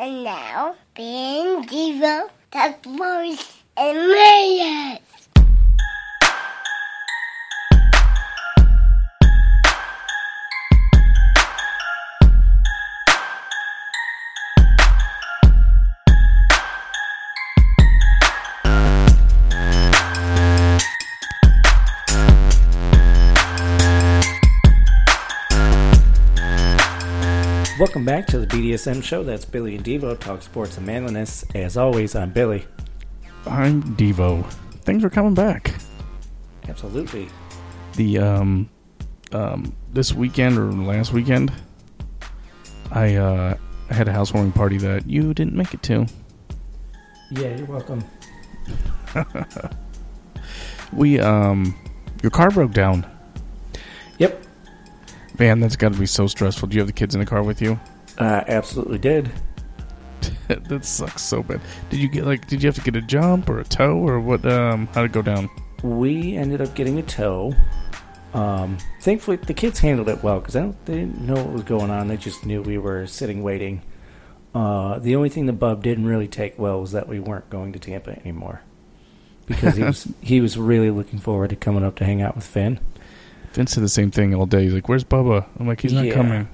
And now, Ben Devo, the voice and millions. Back to the BDSM show. That's Billy and Devo talk sports and manliness. As always, I'm Billy. I'm Devo. Things are coming back. Absolutely. The um um this weekend or last weekend, I uh had a housewarming party that you didn't make it to. Yeah, you're welcome. We um your car broke down. Yep, Man, that's got to be so stressful. Do you have the kids in the car with you? Uh, absolutely did. that sucks so bad. Did you get like did you have to get a jump or a tow or what um how did it go down? We ended up getting a tow. Um, thankfully, the kids handled it well because I don't they didn't know what was going on. They just knew we were sitting waiting. Uh, the only thing the bub didn't really take well was that we weren't going to Tampa anymore because he was he was really looking forward to coming up to hang out with Finn. Finn said the same thing all day. He's like, "Where's Bubba?" I'm like, "He's not Yeah. coming."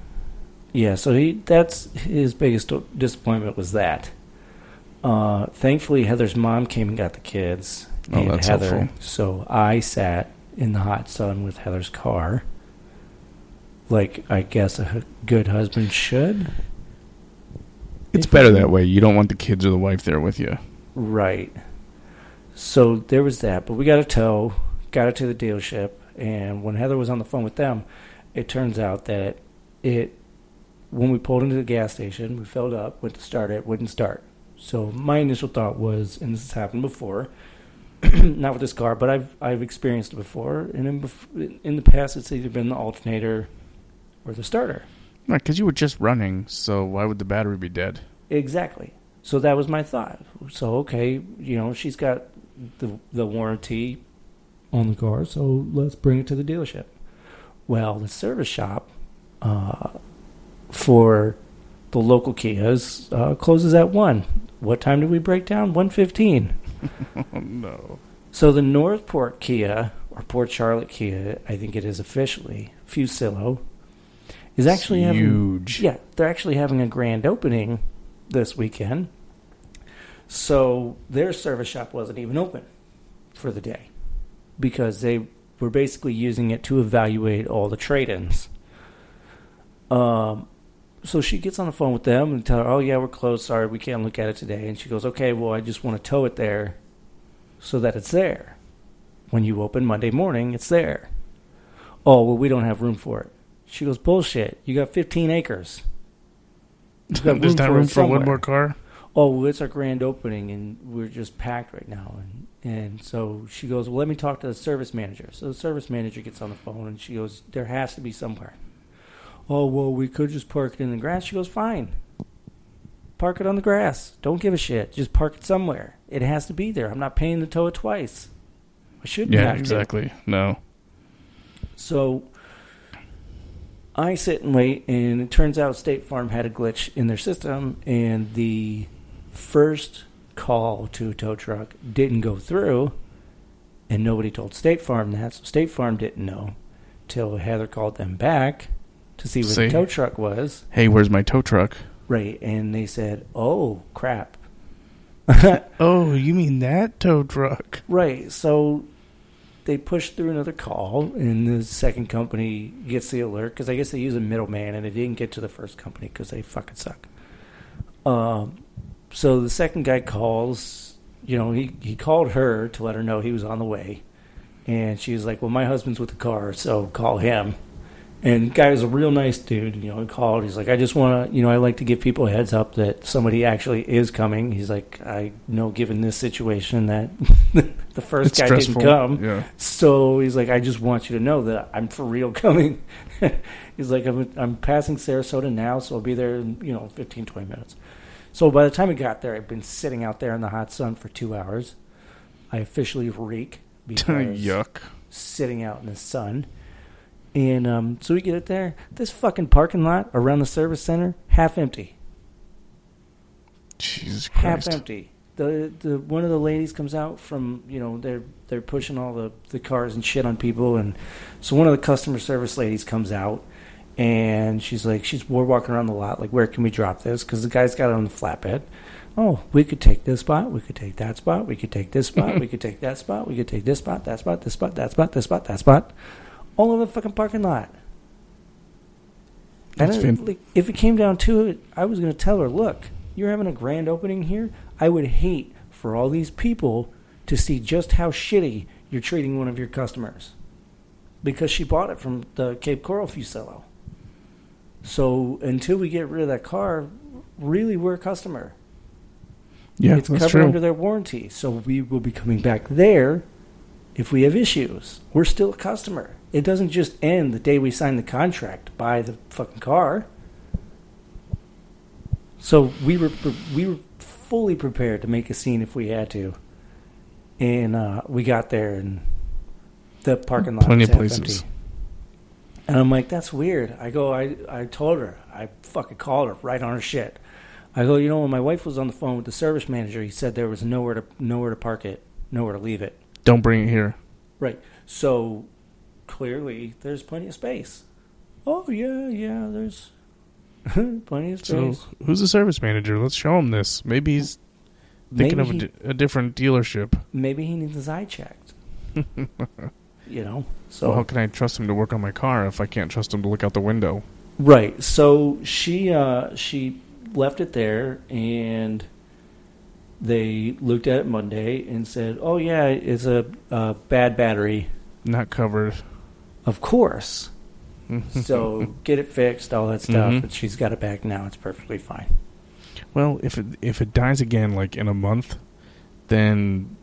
Yeah, so he that's his biggest disappointment was that. Uh, thankfully, Heather's mom came and got the kids. Oh, and that's Heather. helpful. So I sat in the hot sun with Heather's car, like I guess a good husband should. It's better that way. You don't want the kids or the wife there with you. Right. So there was that, but we got a tow, got it to the dealership, and when Heather was on the phone with them, it turns out that it when we pulled into the gas station, we filled up, went to start it, wouldn't start. So my initial thought was, and this has happened before, not with this car, but I've I've experienced it before, and in, in the past, it's either been the alternator or the starter. Right, because you were just running, so why would the battery be dead? Exactly. So that was my thought. So okay, you know, she's got the the warranty on the car, so let's bring it to the dealership. Well, the service shop uh, for the local Kias uh, closes at one. What time did we break down? One fifteen. Oh no. So the Northport Kia or Port Charlotte Kia, I think it is officially Fuccillo, is actually having huge. yeah, they're actually having a grand opening this weekend. So their service shop wasn't even open for the day because they were basically using it to evaluate all the trade-ins. Um, so she gets on the phone with them and tell her, "Oh yeah, we're closed. Sorry, we can't look at it today." And she goes, "Okay, well, I just want to tow it there, so that it's there. When you open Monday morning, it's there." Oh well, we don't have room for it. She goes, "Bullshit! You got 15 acres." You got There's not room for one more car. oh, well, it's our grand opening and we're just packed right now. And, and so she goes, well, let me talk to the service manager. So the service manager gets on the phone and she goes, there has to be somewhere. Oh, well, we could just park it in the grass. She goes, fine. Park it on the grass. Don't give a shit. Just park it somewhere. It has to be there. I'm not paying to tow it twice. I shouldn't Yeah, have to. exactly. No. So I sit and wait, and it turns out State Farm had a glitch in their system, and the first call to a tow truck didn't go through, and nobody told State Farm that. So State Farm didn't know till Heather called them back to see where See? the tow truck was. Hey, where's my tow truck? Right, and they said, "Oh crap." Oh, you mean that tow truck? Right. So they push through another call, and the second company gets the alert because I guess they use a middleman, and it didn't get to the first company because they fucking suck. Um, so the second guy calls. You know, he he called her to let her know he was on the way, and she was like, "Well, my husband's with the car, so call him." And guy was a real nice dude. You know, he called. He's like, I just want to, you know, I like to give people a heads up that somebody actually is coming. He's like, I know, given this situation, that the first It's guy stressful. didn't come. Yeah. So he's like, I just want you to know that I'm for real coming. he's like, I'm, I'm passing Sarasota now, so I'll be there in, you know, 15, 20 minutes. So by the time we got there, I'd been sitting out there in the hot sun for two hours. I officially reek because Yuck. sitting out in the sun. And um, so we get it there. This fucking parking lot around the service center, half empty. Jesus Christ. half empty. The the one of the ladies comes out from you know they're they're pushing all the the cars and shit on people, and so one of the customer service ladies comes out, and she's like she's we're walking around the lot like where can we drop this because the guy's got it on the flatbed. Oh, we could take this spot, we could take that spot, we could take this spot, we could take that spot, we could take this spot, that spot, this spot, that spot, this spot, that spot, all over the fucking parking lot. And That's like, if it came down to it, I was going to tell her, look, you're having a grand opening here. I would hate for all these people to see just how shitty you're treating one of your customers. Because she bought it from the Cape Coral Fuccillo. So until we get rid of that car, really we're a customer. Yeah, it's covered true. under their warranty. So we will be coming back there if we have issues. We're still a customer. It doesn't just end the day we sign the contract buy the fucking car. So we were we were fully prepared to make a scene if we had to, and uh, we got there and the parking lot Plenty was of places. empty. And I'm like, that's weird. I go, I I told her, I fucking called her right on her shit. I go, you know, when my wife was on the phone with the service manager, he said there was nowhere to nowhere to park it, nowhere to leave it. Don't bring it here. Right. So clearly, there's plenty of space. Oh yeah, yeah. There's plenty of space. So, who's the service manager? Let's show him this. Maybe he's thinking maybe of a, he, a different dealership. maybe he needs his eye checked. you know. So So how can I trust him to work on my car if I can't trust him to look out the window? Right. So she uh, she left it there, and they looked at it Monday and said, "Oh yeah, it's a, a bad battery." Not covered. Of course. So get it fixed, all that stuff. Mhm. But she's got it back now. It's perfectly fine. well, if it if it dies again, like in a month, then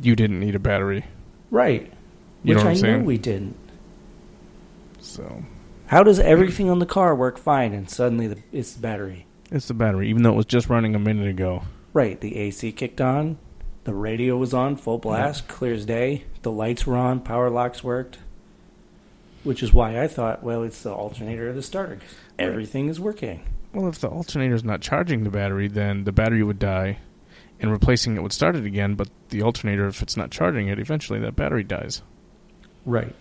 you didn't need a battery. Right. You Which I saying? know we didn't. So How does everything on the car work fine, and suddenly the, it's the battery? it's the battery, even though it was just running a minute ago. Right. The AC kicked on. The radio was on full blast, clear as day. The lights were on. Power locks worked. Which is why I thought, well, it's the alternator or the starter. 'cause Everything is working. Well, if the alternator is not charging the battery, then the battery would die, and replacing it would start it again. But the alternator, if it's not charging it, eventually that battery dies. Right.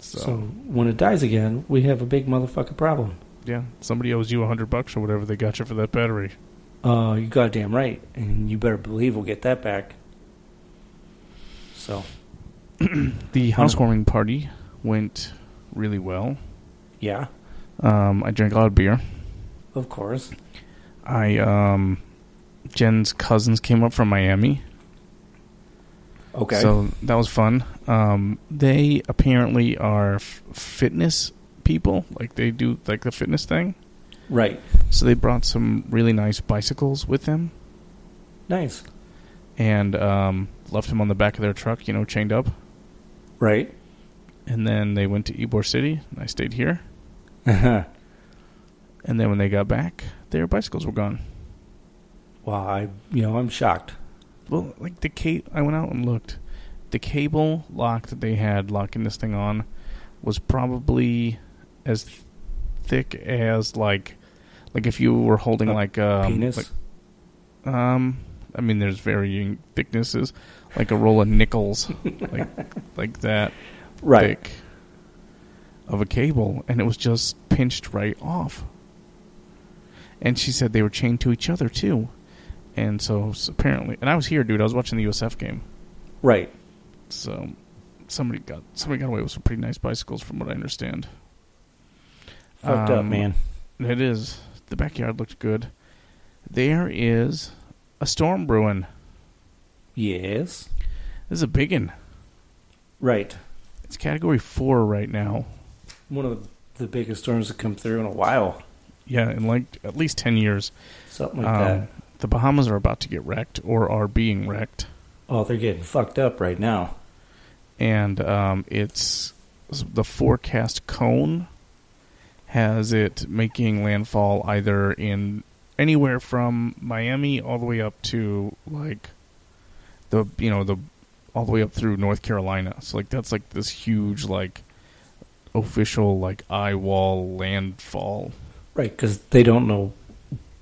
So, So, when it dies again, we have a big motherfucking problem. yeah, somebody owes you a hundred bucks or whatever they got you for that battery. Uh, you goddamn right, and you better believe we'll get that back. So, The housewarming party went really well. yeah, Um, I drank a lot of beer. of course. I um, Jen's cousins came up from Miami, Okay. so that was fun. Um, they apparently are f- fitness people, like they do like the fitness thing. right. So they brought some really nice bicycles with them Nice. And um, left him on the back of their truck, you know, chained up. Right. And then they went to Ybor City. And I stayed here. And then when they got back, their bicycles were gone. Well, I, you know, I'm shocked. Well, like the ca- I went out and looked. The cable lock that they had locking this thing on was probably as th- thick as like like if you were holding A like um Penis. like um I mean there's varying thicknesses like a roll of nickels like like that right. thick of a cable and it was just pinched right off. And she said they were chained to each other too. And so apparently and I was here dude, I was watching the USF game. Right. So somebody got somebody got away with some pretty nice bicycles from what I understand. Fucked up, Um, man. It is. The backyard looked good. There is a storm brewing. Yes. This is a big one. Right. It's category four right now. One of the, the biggest storms that come through in a while. Yeah, in like at least ten years. Something like Um, that. The Bahamas are about to get wrecked or are being wrecked. Oh, they're getting fucked up right now. And um, it's the forecast cone has it making landfall either in anywhere from Miami all the way up to like the you know the all the way up through North Carolina. So like that's like this huge like official like eye wall landfall. Right, because they don't know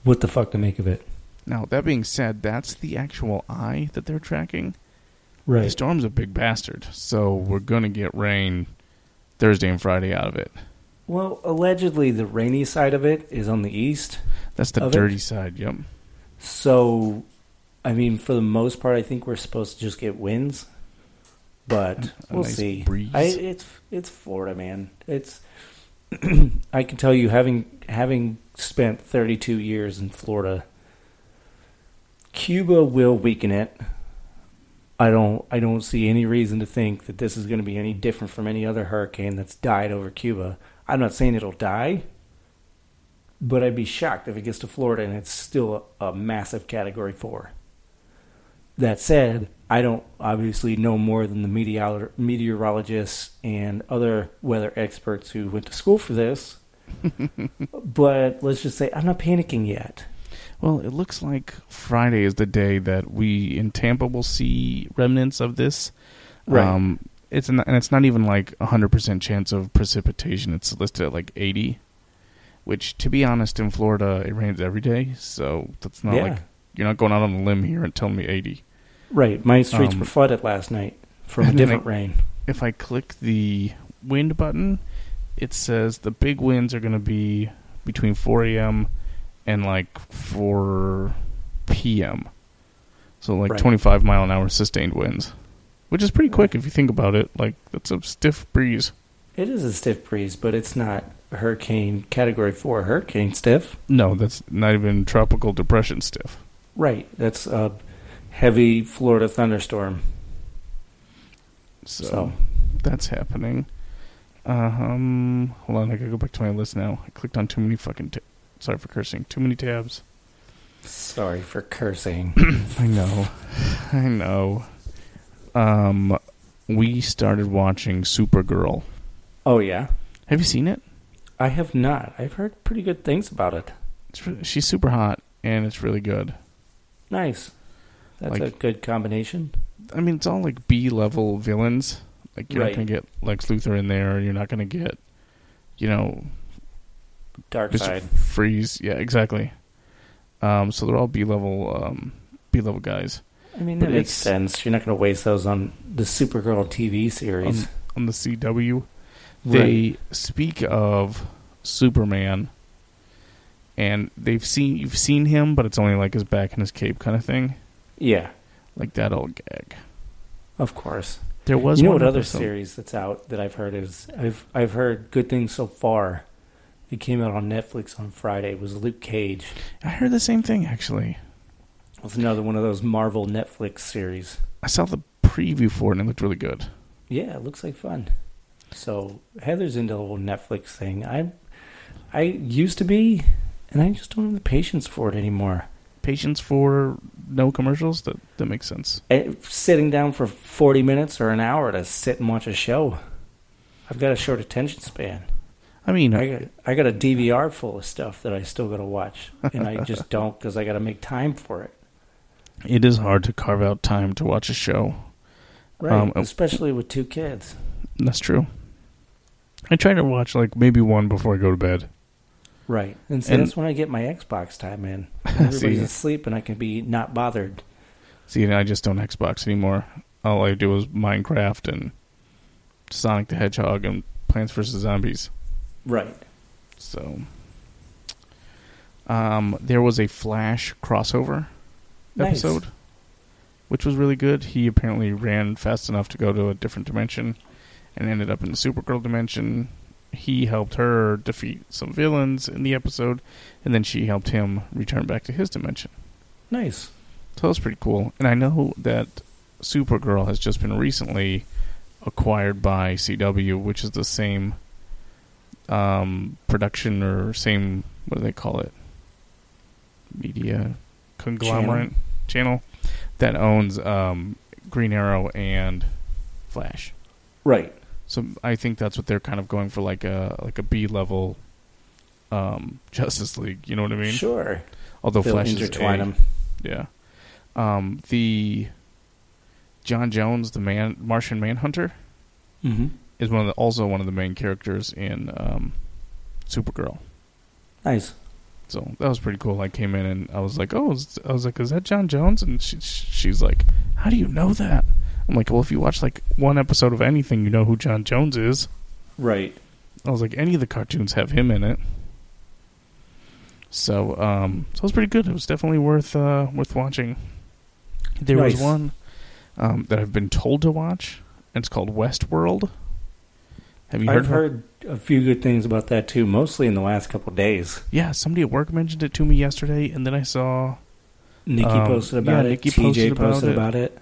what the fuck to make of it. Now, that being said, that's the actual eye that they're tracking. Right, the storm's a big bastard, so we're going to get rain Thursday and Friday out of it. Well, allegedly the rainy side of it is on the east. That's the Of it? dirty side, yep. So, I mean, for the most part, I think we're supposed to just get winds, but A we'll nice see. breeze. I, it's it's Florida, man. It's I can tell you, having having spent 32 years in Florida, Cuba will weaken it. I don't I don't see any reason to think that this is going to be any different from any other hurricane that's died over Cuba. I'm not saying it'll die, but I'd be shocked if it gets to Florida and it's still a, a massive category 4. That said, I don't obviously know more than the meteor- meteorologists and other weather experts who went to school for this. but let's just say I'm not panicking yet. Well, it looks like Friday is the day that we in Tampa will see remnants of this. Right. Um, it's not, and it's not even like a hundred percent chance of precipitation. It's listed at like eighty, which, to be honest, in Florida it rains every day, so that's not yeah. like you're not going out on a limb here and telling me eighty. right. My streets Um, were flooded last night from a different I- rain. If I click the wind button, it says the big winds are going to be between 4 a.m. and like 4 p.m. So like Right. 25 mile an hour sustained winds, which is pretty quick if you think about it. Like that's a stiff breeze. It is a stiff breeze, but it's not hurricane category 4 hurricane stiff. No, that's not even tropical depression stiff. Right. That's a heavy Florida thunderstorm. So, So. that's happening. Um, hold on, I gotta go back to my list now. I clicked on too many fucking. Ta- Sorry for cursing. Too many tabs. Sorry for cursing. I know. I know. Um, we started watching Supergirl. oh yeah. Have you seen it? I have not. I've heard pretty good things about it. It's re- she's super hot and it's really good. Nice. That's a good combination. I mean, it's all like B level villains. Like you're Right. not gonna get Lex Luthor in there. You're not gonna get, you know, Dark Mr. side. Freeze. Yeah, exactly. Um, so they're all B level, um, B level guys. I mean, But that makes sense. You're not going to waste those on the Supergirl TV series. Um, on the CW. They speak of Superman, and they've seen you've seen him, but it's only like his back and his cape kind of thing, yeah, like that old gag. of course. There was you know one what other episode- series that's out that I've heard is I've I've heard good things so far. It came out on Netflix on Friday. It was Luke Cage. I heard the same thing actually. It's another one of those Marvel Netflix series. I saw the preview for it and it looked really good. Yeah, it looks like fun. So Heather's into the whole Netflix thing. I I used to be, and I just don't have the patience for it anymore. Patience for no commercials. That that makes sense. Eh, Sitting down for forty minutes or an hour to sit and watch a show. I've got a short attention span. I mean, I got I got a DVR full of stuff that I still got to watch, and I just don't because I got to make time for it. It is hard to carve out time to watch a show. Right, Um, especially with two kids. That's true. I try to watch like maybe one before I go to bed. Right, and so And- that's when I get my Xbox time in. Everybody's See. asleep, and I can be not bothered. See, and I just don't Xbox anymore. All I do is Minecraft and Sonic the Hedgehog and Plants vs Zombies. Right. So, um, there was a Flash crossover Nice. episode, which was really good. He apparently ran fast enough to go to a different dimension and ended up in the Supergirl dimension. He helped her defeat some villains in the episode, and then she helped him return back to his dimension. Nice. So that was pretty cool. And I know that Supergirl has just been recently acquired by CW, which is the same um, production or same what do they call it? Media conglomerate channel, that owns um, Green Arrow and Flash. Right. So I think that's what they're kind of going for, like a like a B level um, Justice League. You know what I mean? Sure. Although They'll Flash intertwine is A, them. yeah. Um, the John Jones, the man Martian Manhunter, Mm-hmm. is one of the, also one of the main characters in um, Supergirl. Nice. So that was pretty cool. I came in and I was like, "Oh," is- I was like, "Is that John Jones?" And she, she's like, "How do you know that?" I'm like, "Well, if you watch like one episode of anything, you know who John Jones is." Right. I was like, "Any of the cartoons have him in it." So, um, so it was pretty good. It was definitely worth uh, worth watching. There was one um, that I've been told to watch, and it's called Westworld. Have you heard? I've of heard a few good things about that too, mostly in the last couple of days. Yeah, somebody at work mentioned it to me yesterday, and then I saw Nikki Um, posted about yeah, it. Nikki TJ posted about posted it. about it.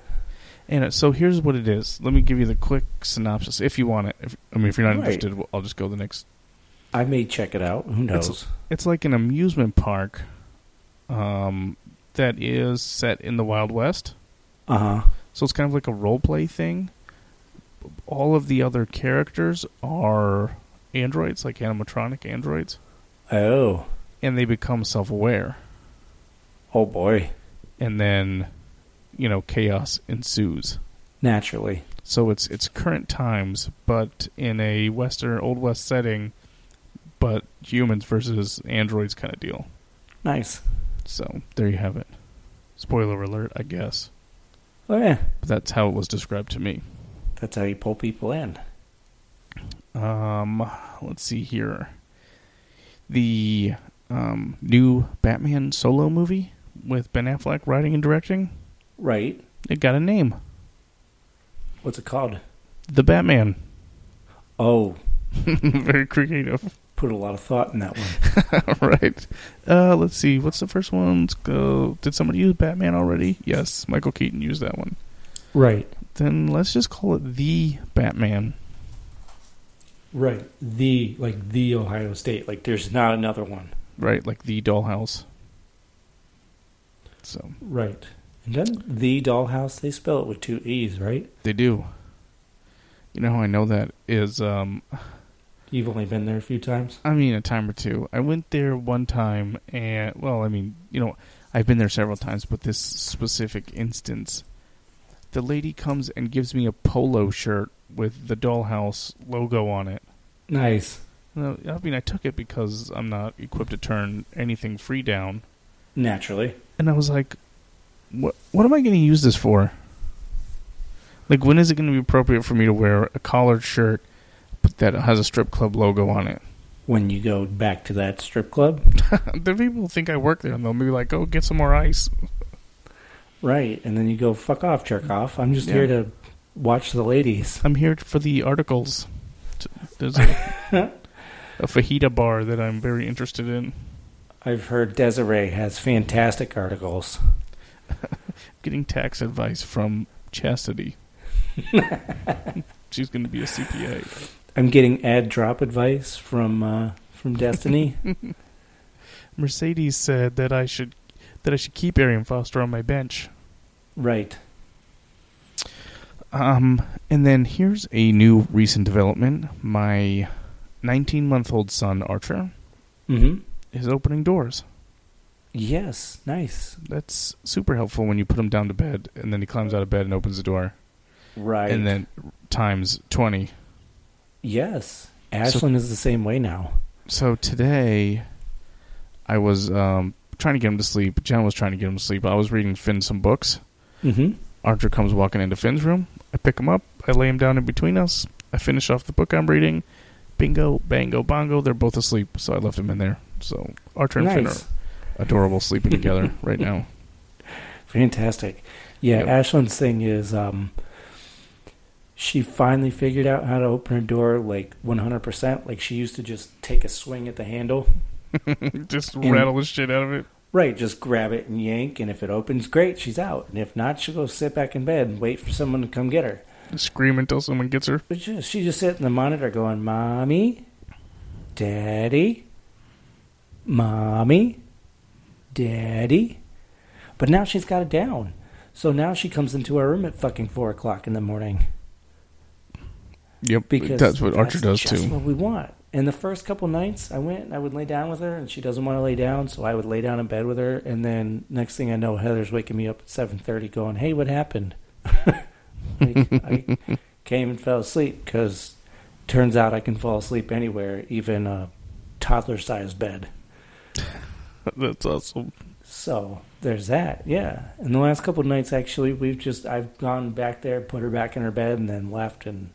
And uh, so here's what it is. Let me give you the quick synopsis, if you want it. If, I mean, if you're not Right. interested, I'll just go the next. I may check it out. Who It's- knows? It's like an amusement park, um, that is set in the Wild West. Uh huh. So it's kind of like a role play thing. All of the other characters are androids, like animatronic androids, Oh. and they become self-aware. Oh boy. And then, you know, chaos ensues. Naturally. So it's it's current times, but in a western old west setting, but humans versus androids kind of deal. Nice. So there you have it. Spoiler alert, I guess. Oh yeah. But that's how it was described to me. That's how you pull people in. Um, let's see here. The um, new Batman solo movie with Ben Affleck writing and directing. Right. It got a name. What's it called? The Batman. Oh, Very creative. put a lot of thought in that one. right. Uh, let's see. What's the first one? Let's go. Did somebody use Batman already? Yes, Michael Keaton used that one. Right. Then let's just call it the Batman. Right. The like the Ohio State. Like there's not another one. Right, like the Dollhouse. So Right. And then the dollhouse, they spell it with two E's, right? they do. You know how I know that is um You've only been there a few times. I mean a time or two. I went there one time and well, I mean, you know, I've been there several times, but this specific instance the lady comes and gives me a polo shirt with the Dollhouse logo on it. Nice. No, I mean, I took it because I'm not equipped to turn anything free down, Naturally. and I was like, "What? What am I going to use this for? Like, when is it going to be appropriate for me to wear a collared shirt but that has a strip club logo on it?" When you go back to that strip club. the people think I work there, and they'll be like, "Go get some more ice." Right. And then you go, fuck off, jerk off. I'm just Yeah. here to watch the ladies. I'm here for the articles. There's a, a fajita bar that I'm very interested in. I've heard Desiree has fantastic articles. Getting tax advice from Chastity. She's going to be a CPA. I'm getting ad drop advice from uh, from Destiny. Mercedes said that I should that I should keep Arian Foster on my bench. right. Um, and then here's a new recent development. My 19 month old son Archer Mm-hmm. is opening doors. Yes. Nice. That's super helpful when you put him down to bed and then he climbs out of bed and opens the door. Right. And then times 20. yes. Ashlyn is the same way now. So today I was um, trying to get him to sleep. Jen was trying to get him to sleep. I was reading Finn some books. Mm-hmm. Archer comes walking into Finn's room. I pick them up. I lay them down in between us. I finish off the book I'm reading. Bingo, bango, bongo. They're both asleep, so I left them in there. So Archer and Finn Nice. are adorable sleeping together right now. Fantastic. Yeah, Yep. Ashlyn's thing is um, she finally figured out how to open her door like 100%. Like she used to just take a swing at the handle. Just rattle the shit out of it. Right, just grab it and yank, and if it opens, great, she's out. And if not, she'll go sit back in bed and wait for someone to come get her. Scream until someone gets her. But just, she just sit in the monitor going, Mommy, Daddy, Mommy, Daddy. But now she's got it down. So now she comes into our room at fucking 4 o'clock in the morning. Yep, Because that's what Archer does just too. what we want. And the first couple nights, I went I would lay down with her, and she doesn't want to lay down, so I would lay down in bed with her. And then next thing I know, Heather's waking me up at seven thirty, going, "Hey, what happened?" like, I came and fell asleep because turns out I can fall asleep anywhere, even a toddler-sized bed. That's awesome. So there's that. Yeah. And the last couple nights, actually, we've just I've gone back there, put her back in her bed, and then left and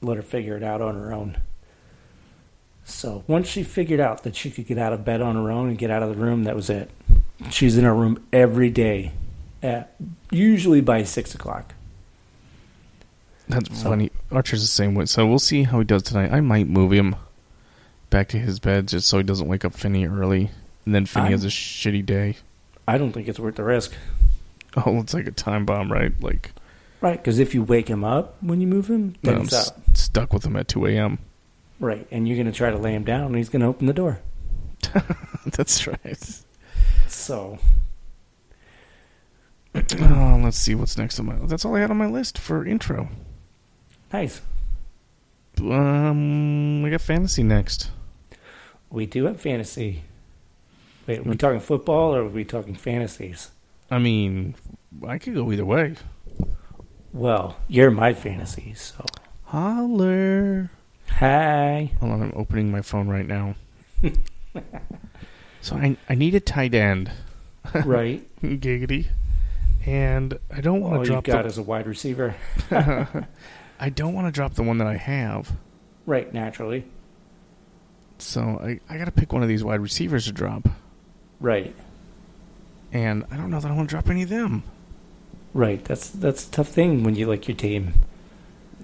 let her figure it out on her own. So once she figured out that she could get out of bed on her own and get out of the room, that was it. She's in her room every day, at usually by six o'clock. That's So- funny. Archer's the same way. So we'll see how he does tonight. I might move him back to his bed just so he doesn't wake up Finny early. And then Finny I'm- has a shitty day. I don't think it's worth the risk. Oh, it's like a time bomb, right? Like, Right, because if you wake him up when you move him, then then I'm he's s- stuck with him at 2 a.m. Right, and you're going to try to lay him down, and he's going to open the door. That's right. So, Oh, let's see what's next on my. That's all I had on my list for intro. nice. Um, we got fantasy next. We do have fantasy. Wait, are we talking football or are we talking fantasies? I mean, I could go either way. Well, you're my fantasy, so. Holler. Hi. Hold on, I'm opening my phone right now. so I I need a tight end, Right. giggity, and I don't want All to you've drop got the. is a wide receiver. I don't want to drop the one that I have. Right, naturally. So I I got to pick one of these wide receivers to drop, Right. and I don't know that I want to drop any of them. Right. That's that's a tough thing when you like your team.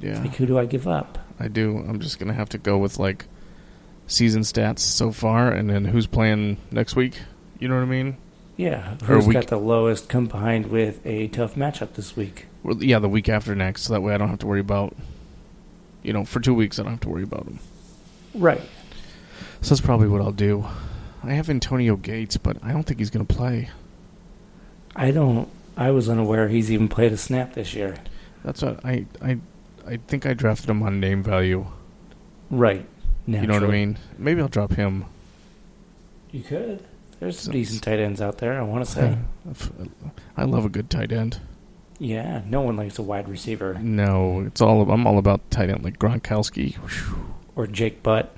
Yeah, Like, who do I give up? I do. I'm just gonna have to go with like season stats so far, and then who's playing next week. You know what I mean? Yeah. Who's got the lowest combined with a tough matchup this week? Well, yeah, the week after next, so that way I don't have to worry about. You know, for two weeks I don't have to worry about them. Right. So that's probably what I'll do. I have Antonio Gates, but I don't think he's going to play. I don't. I was unaware he's even played a snap this year. That's what I I I think I drafted him on name value. Right. You know what I mean? Maybe I'll drop him. You could. There's some decent tight ends out there. I want to say. I love a good tight end. yeah. No one likes a wide receiver No, it's all I'm all about tight end like Gronkowski. or Jake Butt.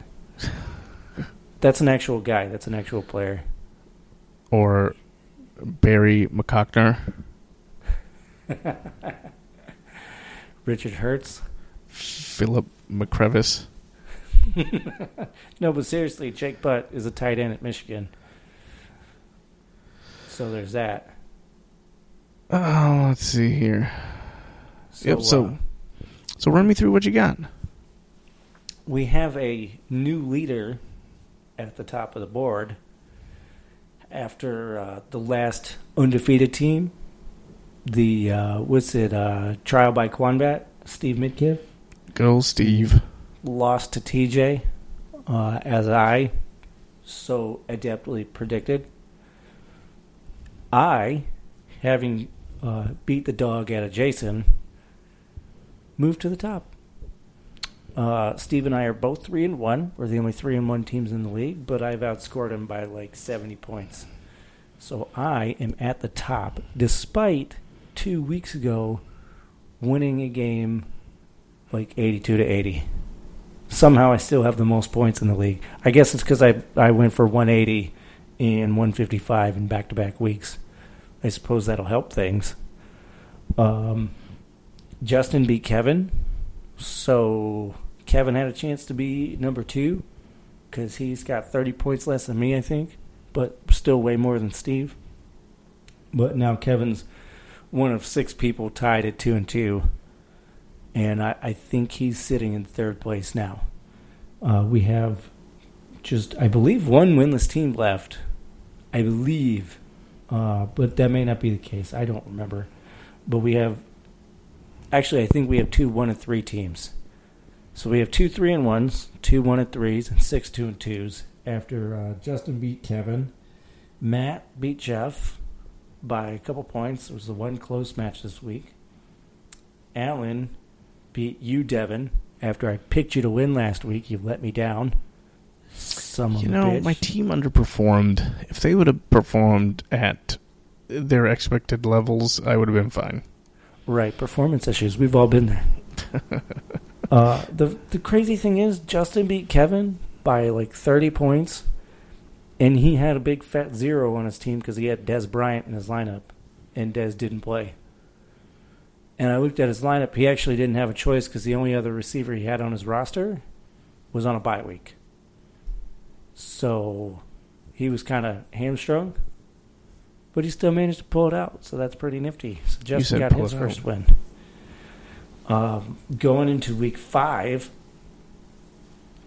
That's an actual guy. That's an actual player. or Barry McCockner, Richard Hertz. Philip McCrevis. No, but seriously, Jake Butt is a tight end at Michigan. So there's that. Oh, let's see here. So, yep. So, uh, so run me through what you got. we have a new leader at the top of the board after uh, the last undefeated team. The uh, what's it? Uh, trial by Quanbat. Steve Midkiff Good old Steve. lost to TJ, uh, as I so adeptly predicted. I, having uh, beat the dog out of Jason, moved to the top. Uh, Steve and I are both three and one. We're the only three and one teams in the league, but I've outscored him by like seventy points. So I am at the top, despite two weeks ago winning a game like eighty-two to eighty somehow I still have the most points in the league. I guess it's because I I went for 180 and 155 in back to back weeks. I suppose that'll help things. Um, Justin beat Kevin, so Kevin had a chance to be number two because he's got 30 points less than me, I think, but still way more than Steve. But now Kevin's one of six people tied at two and two and I, I think he's sitting in third place now. Uh, we have just, I believe, one winless team left. I believe, uh, but that may not be the case. I don't remember. But we have, actually, I think we have two one and three teams. So we have two three and ones, two one and threes, and six two and twos. After uh, Justin beat Kevin, Matt beat Jeff by a couple points. It was the one close match this week. Alan beat you, Devin. After I picked you to win last week, you let me down. Some of You know, bitch. my team underperformed. If they would have performed at their expected levels, I would have been fine. Right, performance issues. We've all been there. uh, the the crazy thing is, Justin beat Kevin by like thirty points, And he had a big fat zero on his team because he had Dez Bryant in his lineup, and Dez didn't play. And I looked at his lineup. He actually didn't have a choice because the only other receiver he had on his roster was on a bye week. So he was kind of hamstrung, but he still managed to pull it out. So that's pretty nifty. So Justin got his first out. win. Um, going into week five,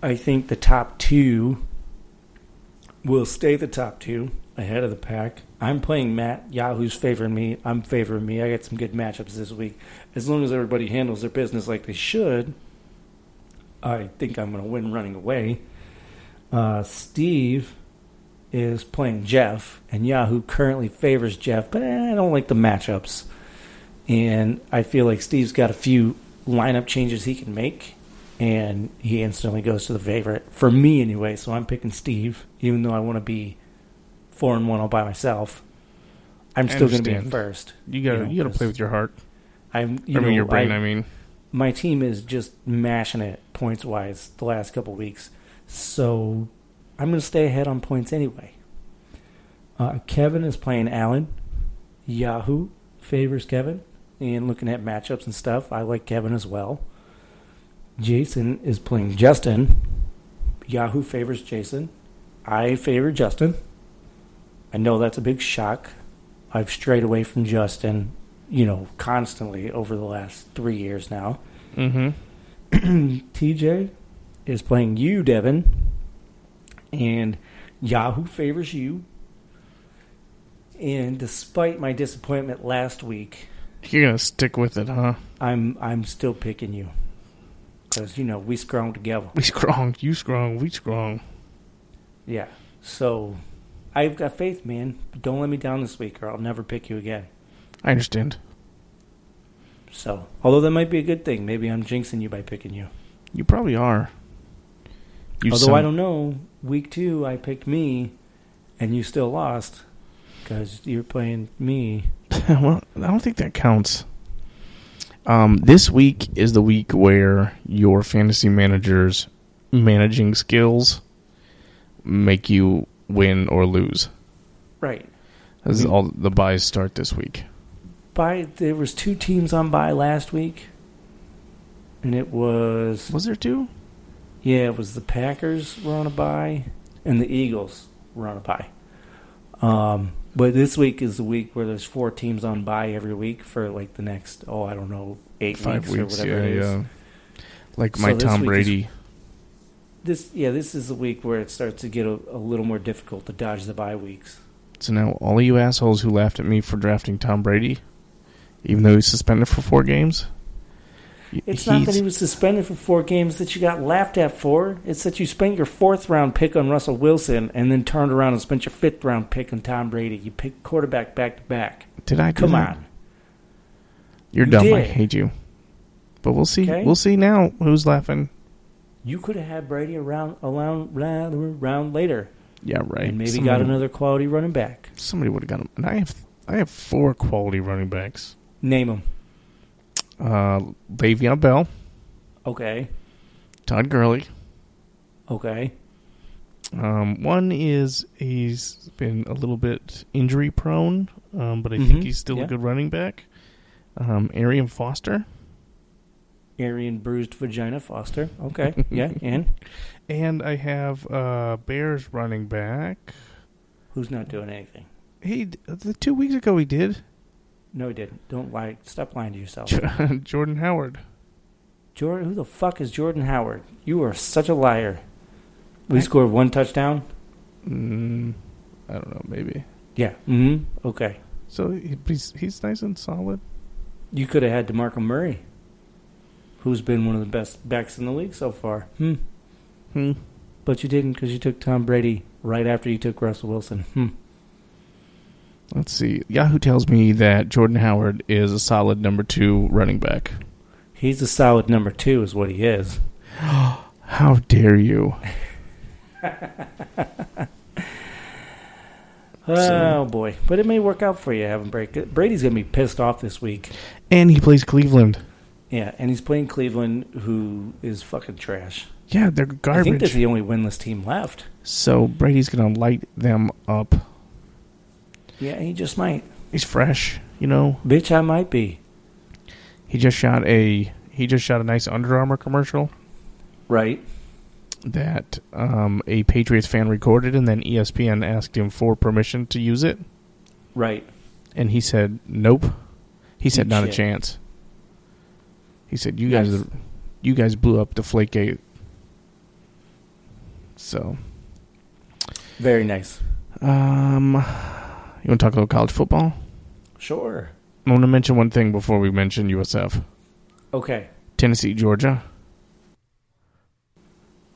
I think the top two will stay the top two ahead of the pack. I'm playing Matt. Yahoo's favoring me. I'm favoring me. I got some good matchups this week. As long as everybody handles their business like they should, I think I'm going to win running away. Uh, Steve is playing Jeff, and Yahoo currently favors Jeff, but I don't like the matchups. And I feel like Steve's got a few lineup changes he can make, and he instantly goes to the favorite for me anyway. So I'm picking Steve, even though I want to be four and one all by myself. I'm I still going to be in understand. first. You gotta know, you gotta 'cause play with your heart. I'm. You I mean know, your brain. I- I, mean, my team is just mashing it points wise the last couple weeks. So I'm going to stay ahead on points anyway. Uh, Kevin is playing Allen. Yahoo favors Kevin. And looking at matchups and stuff, I like Kevin as well. Jason is playing Justin. Yahoo favors Jason. I favor Justin. I know that's a big shock. I've strayed away from Justin, you know, constantly over the last three years now. mm-hmm. TJ is playing you, Devin, and Yahoo favors you. And despite my disappointment last week, you're gonna stick with it, huh? I'm I'm still picking you because you know we strong together. We strong, you strong, we strong. Yeah. So I've got faith, man. Don't let me down this week, or I'll never pick you again. I understand. So, although that might be a good thing, maybe I'm jinxing you by picking you. You probably are. You Although sound- I don't know, week two I picked me, and you still lost because you're playing me. well, I don't think that counts. Um, this week is the week where your fantasy manager's managing skills make you win or lose. Right. This is all the byes start this week. By there was two teams on bye last week, and it was Was there two? yeah, it was the Packers were on a bye and the Eagles were on a bye. Um, but this week is the week where there's four teams on bye every week for like the next oh I don't know eight Five weeks, weeks. or Yeah, whatever it is. yeah. Like my this Tom Brady. This yeah, this is the week where it starts to get a, a little more difficult to dodge the bye weeks. So now all of you assholes who laughed at me for drafting Tom Brady, even though he's suspended for four games. It's not that he was suspended for four games that you got laughed at for. It's that you spent your fourth round pick on Russell Wilson and then turned around and spent your fifth round pick on Tom Brady. You picked quarterback back to back. Did I Come that? on. You're You dumb. I hate you. But we'll see. Okay. We'll see now who's laughing. You could have had Brady around around round, later Yeah, right. and maybe somebody, got another quality running back. Somebody would have got him. And I have I have four quality running backs. Name him. Uh, Le'Veon Bell, Okay. Todd Gurley. Okay. Um, one is he's been a little bit injury prone, um, but I Mhm, think he's still yeah. a good running back. Um, Arian Foster, Arian bruised vagina Foster. Okay. yeah. And and I have uh, Bears running back. who's not doing anything? He the two weeks ago he did No, he didn't. Don't lie. Stop lying to yourself. Jordan Howard. Jordan, who the fuck is Jordan Howard? You are such a liar. We I- scored one touchdown. Mm, I don't know, maybe. Yeah. Mm-hmm. Okay. So he's he's nice and solid. You could have had DeMarco Murray, who's been one of the best backs in the league so far. Hmm. Hmm. But you didn't because you took Tom Brady right after you took Russell Wilson. Hmm. Let's see. Yahoo tells me that Jordan Howard is a solid number two running back. He's a solid number two, is what he is. How dare you? Oh boy! But it may work out for you having Brady. Brady's gonna be pissed off this week. And he plays Cleveland. Yeah, and he's playing Cleveland, who is fucking trash. Yeah, they're garbage. I think they're the only winless team left. so Brady's gonna light them up. Yeah, he just might. He's fresh, you know. Bitch, I might be. He just shot a he just shot a nice Under Armour commercial Right. that um, a Patriots fan recorded, and then ESPN asked him for permission to use it, Right. and he said nope. He said Eat not a chance. He said you guys Yes. are, you guys blew up Deflategate. So, Very nice. um, you want to talk about college football? Sure. I want to mention one thing before we mention USF. Okay. Tennessee, Georgia.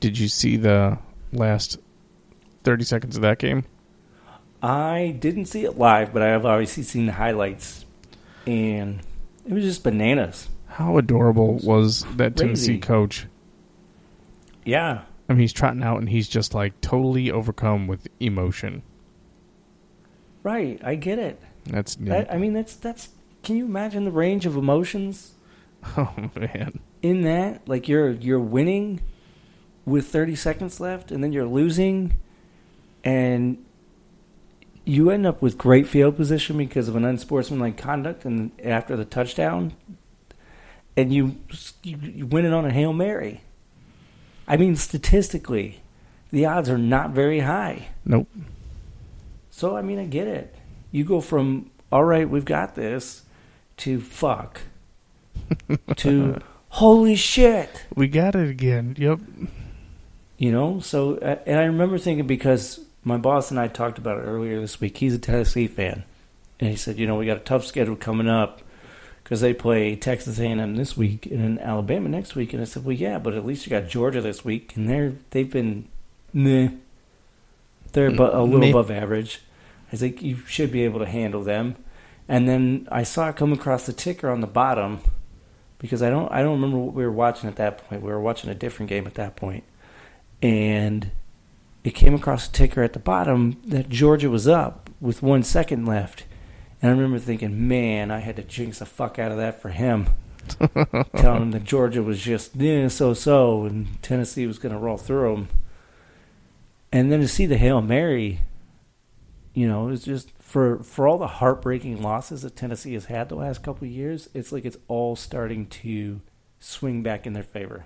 Did you see the last 30 seconds of that game? I didn't see it live, but I have obviously seen the highlights, and it was just bananas. How adorable was that Tennessee Crazy. coach? Yeah. I mean, he's trotting out and he's just like totally overcome with emotion. Right. I get it. That's That, I mean, that's that's. Can you imagine the range of emotions oh man. in that? Like you're you're winning with 30 seconds left, and then you're losing, and you end up with great field position because of an unsportsmanlike conduct, and after the touchdown, and you you, you win it on a hail mary. I mean, statistically, the odds are not very high. Nope. So I mean, I get it. You go from all right, we've got this, to fuck, to holy shit. We got it again. Yep. You know. So uh, and I remember thinking because my boss and I talked about it earlier this week. He's a Tennessee fan, and he said, you know, we got a tough schedule coming up because they play Texas A&M this week and then Alabama next week. And I said, well, yeah, but at least you got Georgia this week, and they're they've been meh. They're abo- a little Meh. above average. I think you should be able to handle them. And then I saw it come across the ticker on the bottom because I don't I don't remember what we were watching at that point. We were watching a different game at that. And it came across the ticker at the bottom that Georgia was up with one second left. And I remember thinking, man, I had to jinx the fuck out of that for him. Telling him that Georgia was just yeah, so so and Tennessee was going to roll through them. And then to see the Hail Mary, you know, it's just for for all the heartbreaking losses that Tennessee has had the last couple of years, it's like it's all starting to swing back in their favor.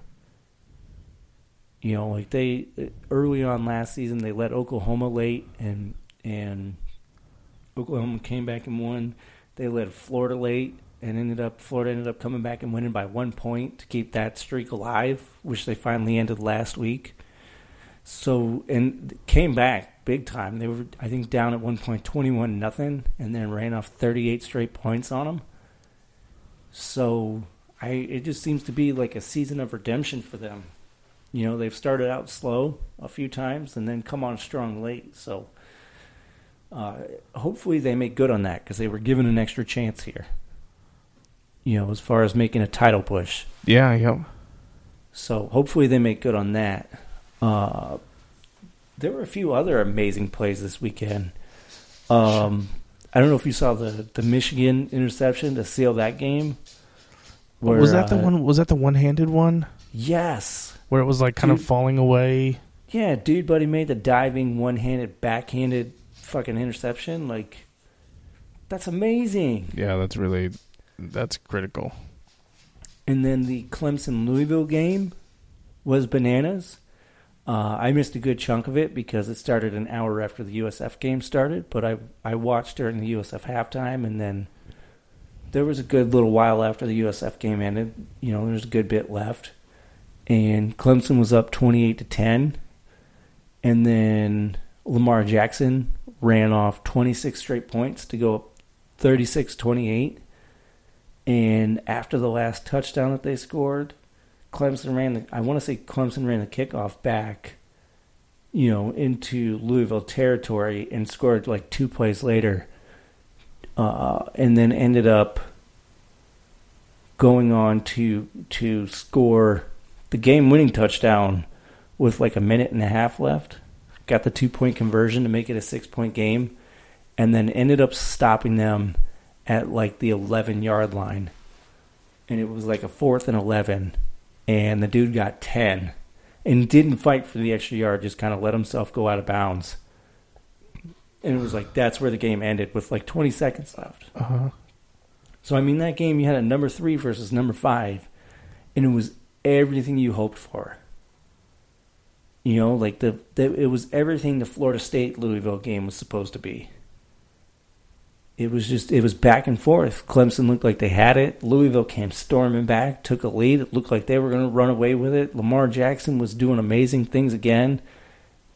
You know, like they early on last season they let Oklahoma late and and Oklahoma came back and won. They led Florida late and ended up Florida ended up coming back and winning by one point to keep that streak alive, which they finally ended last week. So and came back big time. They were I think down at one point twenty one nothing, and then ran off thirty eight straight points on them. So I it just seems to be like a season of redemption for them. You know they've started out slow a few times and then come on strong late. So uh, hopefully they make good on that because they were given an extra chance here. You know as far as making a title push. Yeah. Yep. So hopefully they make good on that. Uh, there were a few other amazing plays this weekend. Um, I don't know if you saw the, the Michigan interception to seal that game. where, was that the uh, one? Was that the one-handed one Yes. where it was like kind of falling away? Yeah, dude, buddy made the diving, one-handed, backhanded fucking interception. Like, that's amazing. Yeah, that's really that's critical. And then the Clemson Louisville game was bananas. Uh, I missed a good chunk of it because it started an hour after the USF game started, but I I watched during the USF halftime, and then there was a good little while after the USF game ended. You know, there's a good bit left, and Clemson was up twenty eight to ten, and then Lamar Jackson ran off twenty six straight points to go up 36-28. And after the last touchdown that they scored, Clemson ran the I want to say Clemson ran the kickoff back, you know, into Louisville territory and scored like two plays later. Uh, and then ended up going on to to score the game winning touchdown with like a minute and a half left. Got the two point conversion to make it a six point game, and then ended up stopping them at like the 11 yard line. And it was like a fourth and 11. And the dude got 10. and didn't fight for the extra yard, just kind of let himself go out of bounds. And it was like that's where the game ended with like 20 seconds left. Uh-huh. So I mean, that game you had a number three versus number five, and it was everything you hoped for. You know, like the, the it was everything the Florida State Louisville game was supposed to be. It was just it was back and forth. Clemson looked like they had it. Louisville came storming back, took a lead. It looked like they were going to run away with it. Lamar Jackson was doing amazing things again.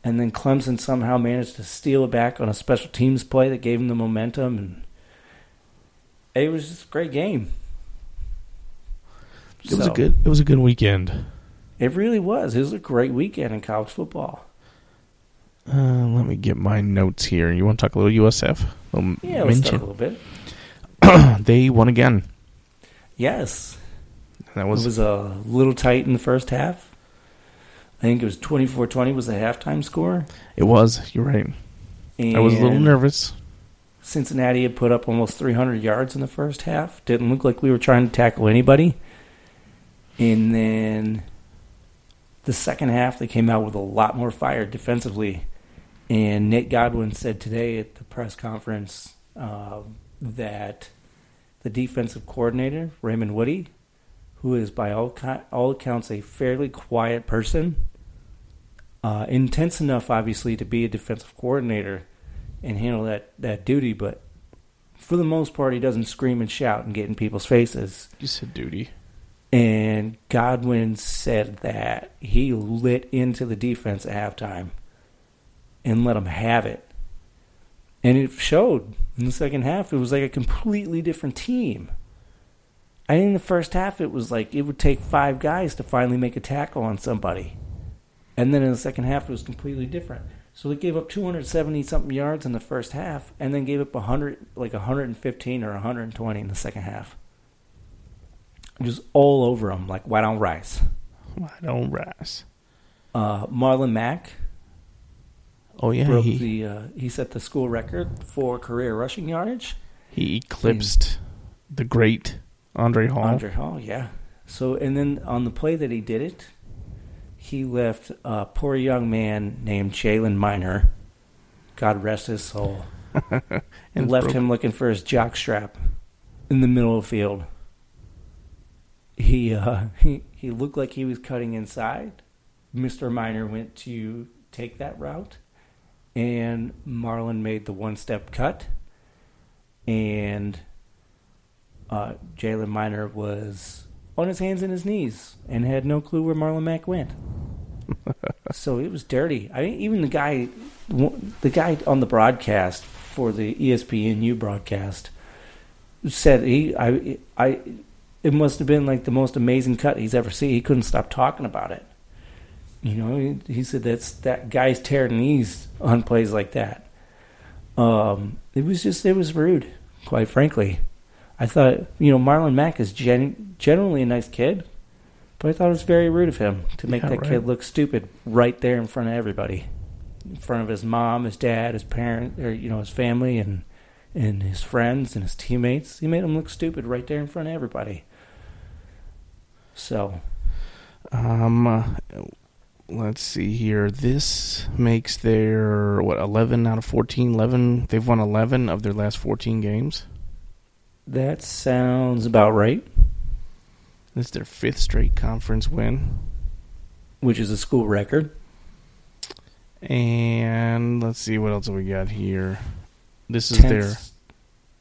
And then Clemson somehow managed to steal it back on a special teams play that gave them the momentum and it was just a great game. It was a good. It was a good weekend. It really was. It was a great weekend in college football. Uh, let me get my notes here. You want to talk a little USF? A little Yeah, let's talk a little bit. they won again. Yes, That was, it was, was a little tight in the first half. I think it was 24-20 was the halftime score. it was. You're right. And I was a little nervous. Cincinnati had put up almost 300 yards in the first half. Didn't look like we were trying to tackle anybody. And then the second half, they came out with a lot more fire defensively. And Nate Godwin said today at the press conference uh, that the defensive coordinator, Raymond Woodie, who is by all, all accounts a fairly quiet person, uh, intense enough, obviously, to be a defensive coordinator and handle that, that duty, but for the most part, he doesn't scream and shout and get in people's faces. You said duty. And Godwin said that he lit into the defense at halftime and let them have it. And it showed in the second half. It was like a completely different team. I think in the first half, it was like it would take five guys to finally make a tackle on somebody. And then in the second half, it was completely different. So they gave up 270 something yards in the first half, and then gave up 100, like 115 or 120 in the second half. Just all over them, like white on rice. I don't rise. Uh, Marlon Mack Oh yeah, broke he the uh, he set the school record for career rushing yardage. he eclipsed the great Andre Hall. Andre Hall, yeah. So and then on the play that he did it, he left a poor young man named Jalen Miner, God rest his soul, and And left broke- him looking for his jock strap in the middle of the field. He uh, he he looked like he was cutting inside. Mister Miner went to take that route, and Marlon made the one step cut, and uh, Jalen Miner was on his hands and his knees and had no clue where Marlon Mack went. so it was dirty. I mean, even the guy, the guy on the broadcast for the ESPNU broadcast said he, I, I, it must have been like the most amazing cut he's ever seen. He couldn't stop talking about it. You know, he, he said that's that guy's tearing knees on plays like that. Um, it was just it was rude, quite frankly. I thought, you know, Marlon Mack is gen- generally a nice kid, but I thought it was very rude of him to make Yeah, that right. kid look stupid right there in front of everybody, in front of his mom, his dad, his parent, or you know, his family, and and his friends and his teammates. He made him look stupid right there in front of everybody. So Um, uh, let's see here. This makes their what eleven out of 14? 11 They've won eleven of their last fourteen games. that sounds about right. This is their fifth straight conference win. Which is a school record. And let's see what else we got here. This is their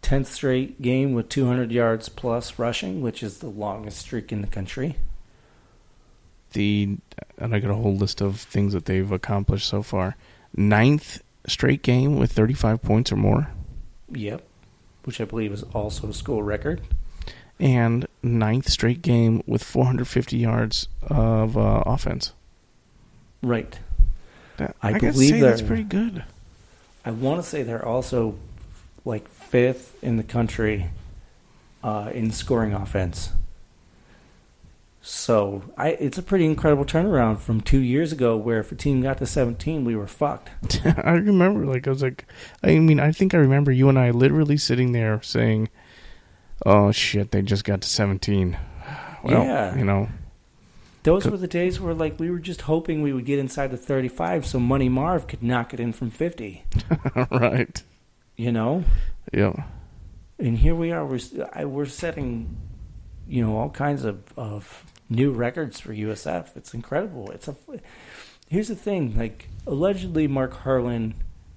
Tenth, tenth straight game with 200 yards plus rushing, which is the longest streak in the country. the and I got a whole list of things that they've accomplished so far. Ninth straight game with 35 points or more, Yep. Which I believe is also a school record. and ninth straight game with 450 yards of uh, offense. Right. That, I gotta believe that's pretty good. I want to say they're also like fifth in the country uh, in scoring offense. So I, it's a pretty incredible turnaround from two years ago, where if a team got to 17, we were fucked. I remember, like, I was like, I mean, I think I remember you and I literally sitting there saying, "Oh shit, they just got to 17." Well, Yeah. you know, Those were the days where like we were just hoping we would get inside the 35 so Money Marv could knock it in from 50, right. You know? Yeah. And here we are we're I- we're setting you know all kinds of of new records for USF. It's incredible. It's a Here's the thing, like allegedly Mark Harlan,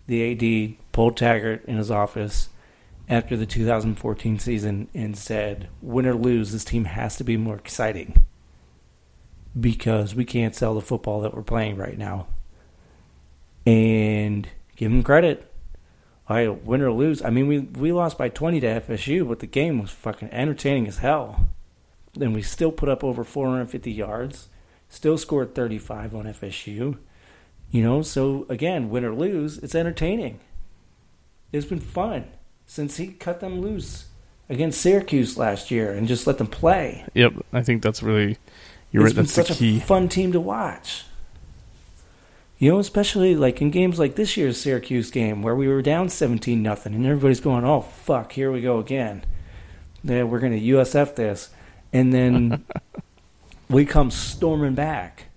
the AD, pulled Taggart in his office after the 2014 season and said, "Win or lose, this team has to be more exciting." because we can't sell the football that we're playing right now. And give him credit. I win or lose. I mean, we we lost by 20 to FSU, but the game was fucking entertaining as hell. And we still put up over 450 yards, still scored 35 on FSU. You know, so again, win or lose, it's entertaining. It's been fun since he cut them loose against Syracuse last year and just let them play. Yep. I think that's really you're It's right. That's such a fun team to watch. You know, especially like in games like this year's Syracuse game where we were down seventeen nothing, and everybody's going, "Oh fuck, here we go again." Yeah, we're going to USF this, and then we come storming back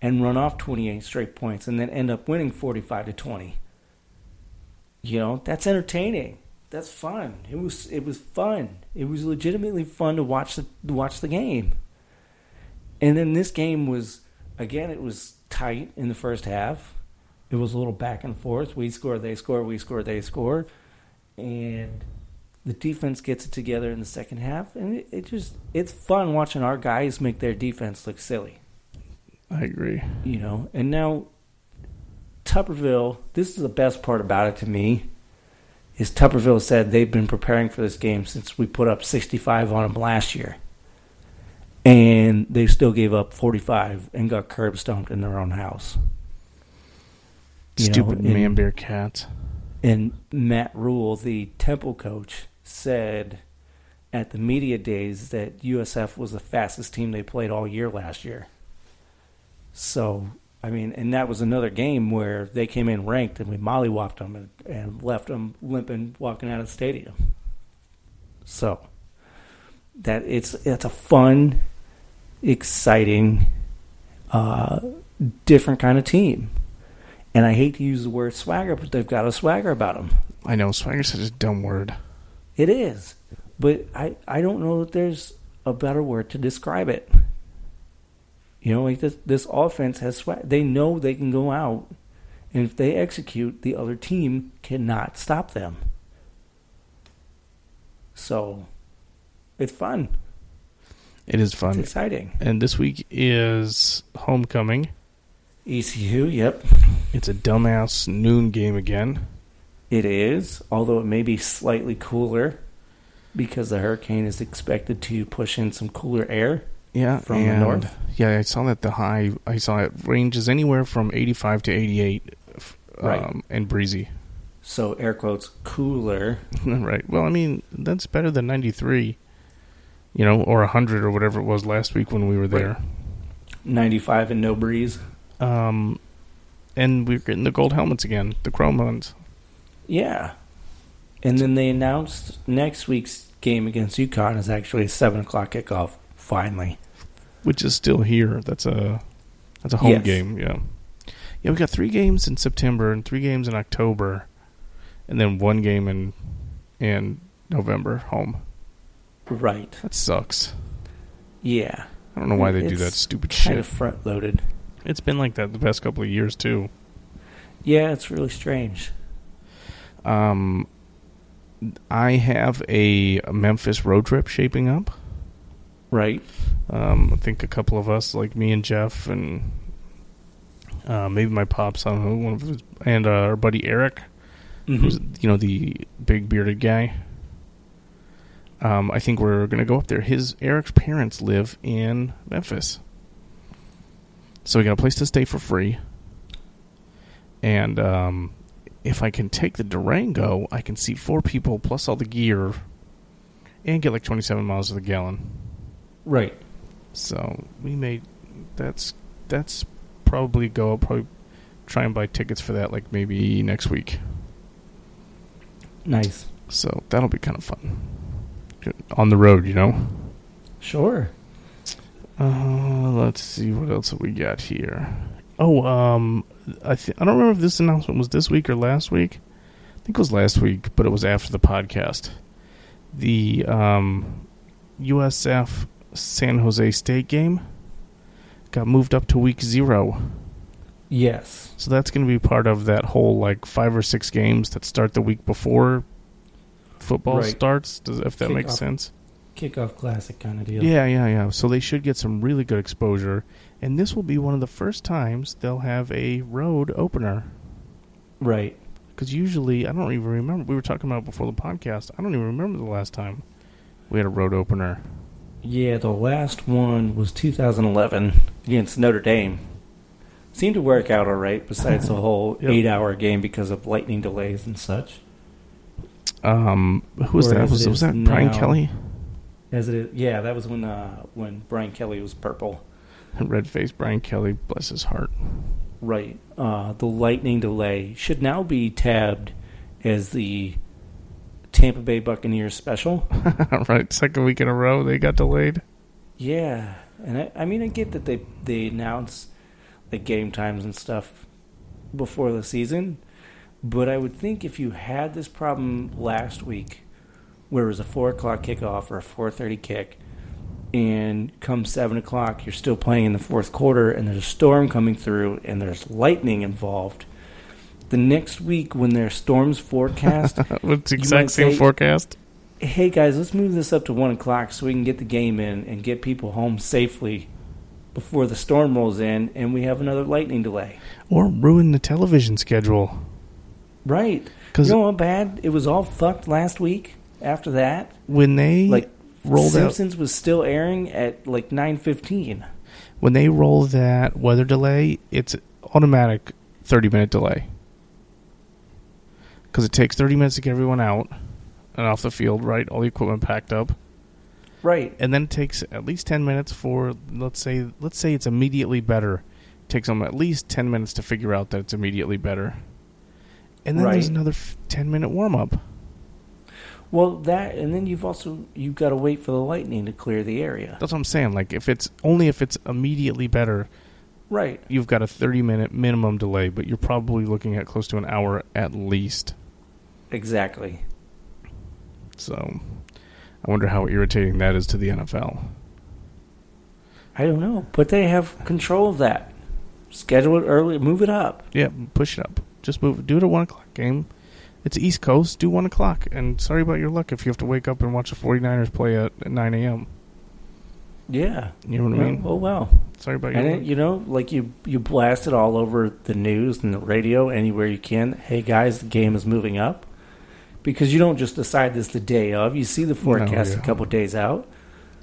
and run off twenty eight straight points, and then end up winning forty five to twenty. You know, that's entertaining. That's fun. It was it was fun. It was legitimately fun to watch the to watch the game. And then this game was again it was tight in the first half. It was a little back and forth. We score, they score, we score, they score. And the defense gets it together in the second half and it, it just it's fun watching our guys make their defense look silly I agree. you know. And now Tuberville, this is the best part about it to me, is Tuberville said they've been preparing for this game since we put up 65 on them last year. And they still gave up 45 and got curb stomped in their own house. You know, Stupid and- man bear cats. And Matt Rhule, the Temple coach, said at the media days that USF was the fastest team they played all year last year. So, I mean, and that was another game where they came in ranked and we mollywopped them and, and left them limping walking out of the stadium. So, that it's it's a fun, exciting, uh, different kind of team. And I hate to use the word swagger, but they've got a swagger about them. I know swagger's such a dumb word. It is, but I I don't know that there's a better word to describe it. You know, like this this offense has swag. They know they can go out, and if they execute, the other team cannot stop them. So, it's fun. It is It's fun. exciting. And this week is homecoming. ECU, yep, It's a dumbass noon game again. it is. Although it may be slightly cooler because the hurricane is expected to push in some cooler air. Yeah, From the north? Yeah, I saw that the high. I saw it ranges anywhere from eighty-five to eighty-eight, f- Right. um, and breezy. So air quotes cooler. right. Well, I mean that's better than ninety-three. You know, or hundred or whatever it was last week when we were there. 95 and no breeze. Um, and we're getting the gold helmets again, the chrome ones. Yeah. And then they announced next week's game against UConn is actually a 7 o'clock kickoff, finally. which is still here. That's a that's a home Yes. game. Yeah, yeah. We got three games in September and three games in October, and then one game in in November home. Right. That sucks. Yeah. I don't know why they do that stupid shit. Kind of front loaded. It's been like that the past couple of years too. Yeah, it's really strange. Um, I have a Memphis road trip shaping up. Right. Um, I think a couple of us, like me and Jeff, and uh, maybe my pops, I don't know, one of his, and uh, our buddy Eric, Mhm. who's you know the big bearded guy. Um, I think we're gonna go up there. His Eric's parents live in Memphis, so we got a place to stay for free. And um, if I can take the Durango, I can seat four people plus all the gear, and get like twenty-seven miles to the gallon. Right. So we made that's that's probably go. I'll probably try and buy tickets for that like maybe next week. Nice. So that'll be kind of fun. On the road, you know. Sure. Uh, let's see what else we got here. Oh, um, I th- I don't remember if this announcement was this week or last week. I think it was last week, but it was after the podcast. The um, USF San Jose State game got moved up to week zero. Yes. So that's going to be part of that whole like five or six games that start the week before football Right. starts. Does if that makes Kickoff. sense? Kickoff classic kind of deal. Yeah, yeah, yeah. So they should get some really good exposure, and this will be one of the first times they'll have a road opener. Right. Because usually, I don't even remember. We were talking about it before the podcast. I don't even remember the last time we had a road opener. Yeah, the last one was 2011 against Notre Dame. Seemed to work out all right, besides the whole Yep. eight-hour game because of lightning delays and such. Um, who was Or that? Was, was that Brian. Kelly? As it is, yeah, that was when uh, when Brian Kelly was purple. Red faced Brian Kelly, bless his heart. Right. Uh, the lightning delay should now be tabbed as the Tampa Bay Buccaneers special. right, second week in a row they got delayed. Yeah, and I, I mean I get that they they announce the game times and stuff before the season, but I would think if you had this problem last week, where it was a four o'clock kickoff or a four thirty kick, and come seven o'clock you're still playing in the fourth quarter, and there's a storm coming through, and there's lightning involved. The next week, when there's storms forecast, With the exact same say- forecast. hey guys, let's move this up to one o'clock so we can get the game in and get people home safely before the storm rolls in and we have another lightning delay. Or ruin the television schedule. Right. Because You know how bad it was all fucked last week after that? when they Like rolled out Simpsons was still airing at like nine fifteen. when they roll that weather delay, it's automatic 30 minute delay. Because it takes 30 minutes to get everyone out and off the field, right? All the equipment packed up. Right. And then it takes at least 10 minutes for, let's say, let's say it's immediately better. It takes them at least 10 minutes to figure out that it's immediately better. And then there's another f- 10 minute warm up. Well that and then you've also you've got to wait for the lightning to clear the area. That's what I'm saying. Like, if it's only if it's immediately better, Right. you've got a 30 minute minimum delay, but you're probably looking at close to an hour at least. Exactly. So, I wonder how irritating that is to the NFL. I don't know, but they have control of that. Schedule it early, move it up. Yeah, push it up. Just move. Do it at one o'clock game. It's East Coast. Do one o'clock. And sorry about your luck if you have to wake up and watch the 49ers play at, at 9 a.m. Yeah. You know what I mean? Oh well. Sorry about your And luck. it, you know, like you you blast it all over the news and the radio anywhere you can. Hey guys, the game is moving up. Because you don't just decide this the day of. You see the forecast yeah. a couple days out.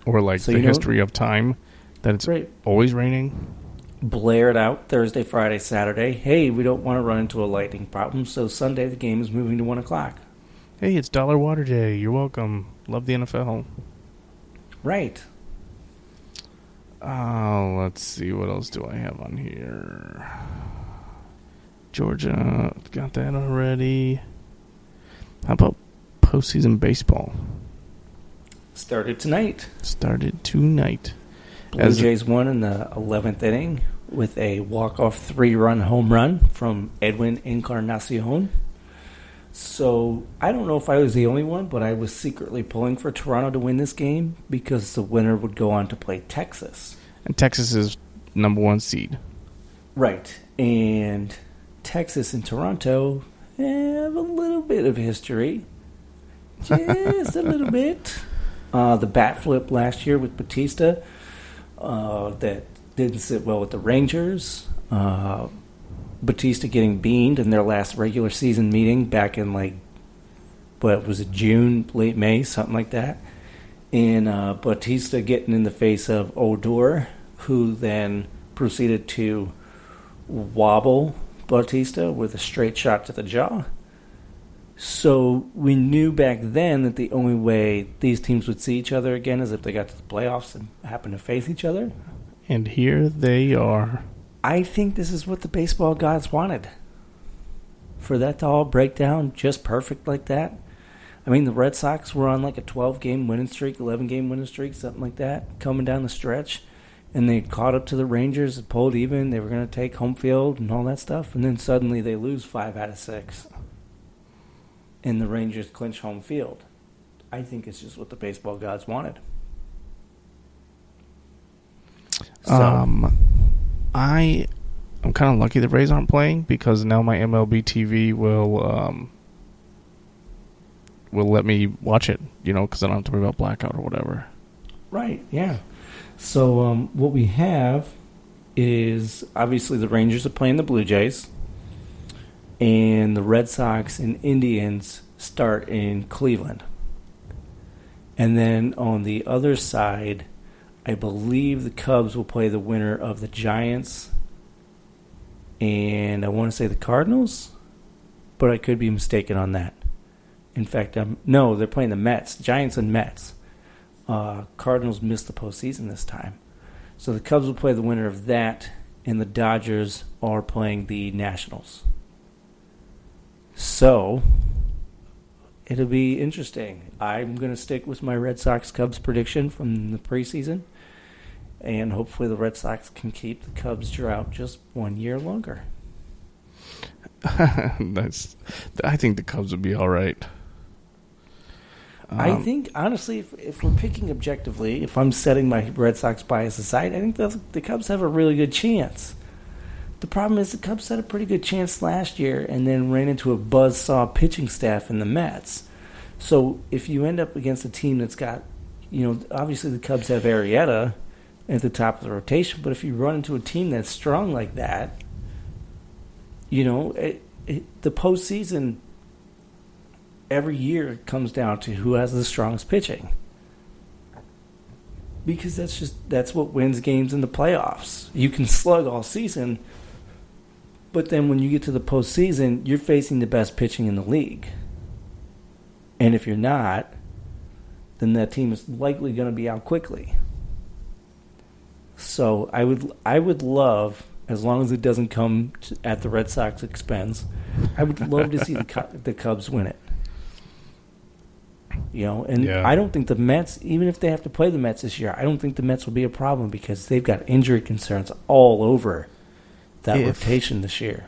Or like So the history of time that it's Right. always raining. Blare it out Thursday, Friday, Saturday. Hey, we don't want to run into a lightning problem, so Sunday the game is moving to one o'clock. Hey, it's Dollar Water Day. You're welcome. Love the NFL. Right. Oh, let's see. What else do I have on here? Georgia, got that already. How about postseason baseball? Started tonight. Started tonight. Blue Jays won in the eleventh inning with a walk-off three-run home run from Edwin Encarnacion. So I don't know if I was the only one, but I was secretly pulling for Toronto to win this game because the winner would go on to play Texas. And Texas is number one seed. Right, and Texas and Toronto have a little bit of history, just a little bit. Uh, the bat flip last year with Bautista uh, that didn't sit well with the Rangers. Uh, Bautista getting beaned in their last regular season meeting back in like what was it June, late May, something like that. And uh, Bautista getting in the face of Odor, who then proceeded to wobble Bautista with a straight shot to the jaw. So we knew back then that the only way these teams would see each other again is if they got to the playoffs and happened to face each other. And here they are. I think this is what the baseball gods wanted. For that to all break down just perfect like that. I mean, the Red Sox were on like a 12 game winning streak, 11 game winning streak, something like that, coming down the stretch. and they caught up to the Rangers, pulled even. They were going to take home field and all that stuff, and then suddenly they lose five out of six, and the Rangers clinch home field. I think it's just what the baseball gods wanted. So, Um, I I'm kind of lucky the Rays aren't playing because now my MLB TV will um will let me watch it. You know, because I don't have to worry about blackout or whatever. Right, yeah. So um, what we have is obviously the Rangers are playing the Blue Jays, and the Red Sox and Indians start in Cleveland. And then on the other side, I believe the Cubs will play the winner of the Giants and I want to say the Cardinals, but I could be mistaken on that. In fact, no, they're playing the Mets, Giants and Mets. Uh, Cardinals missed the postseason this time. So the Cubs will play the winner of that, and the Dodgers are playing the Nationals. So it'll be interesting. I'm going to stick with my Red Sox Cubs prediction from the preseason, and hopefully the Red Sox can keep the Cubs drought just one year longer. That's. I think the Cubs would be all right. I Um, think honestly, if, if we're picking objectively, if I'm setting my Red Sox bias aside, I think the, the Cubs have a really good chance. The problem is the Cubs had a pretty good chance last year and then ran into a buzzsaw pitching staff in the Mets. So if you end up against a team that's got, you know, obviously the Cubs have Arrieta at the top of the rotation, but if you run into a team that's strong like that, you know, it, it, the postseason every year it comes down to who has the strongest pitching. Because that's just that's what wins games in the playoffs. You can slug all season, but then when you get to the postseason, you're facing the best pitching in the league. And if you're not, then that team is likely going to be out quickly. So I would I would love, as long as it doesn't come to, at the Red Sox expense, I would love to see the the Cubs win it. You know, and Yeah. I don't think the Mets, even if they have to play the Mets this year, I don't think the Mets will be a problem because they've got injury concerns all over that If- rotation this year.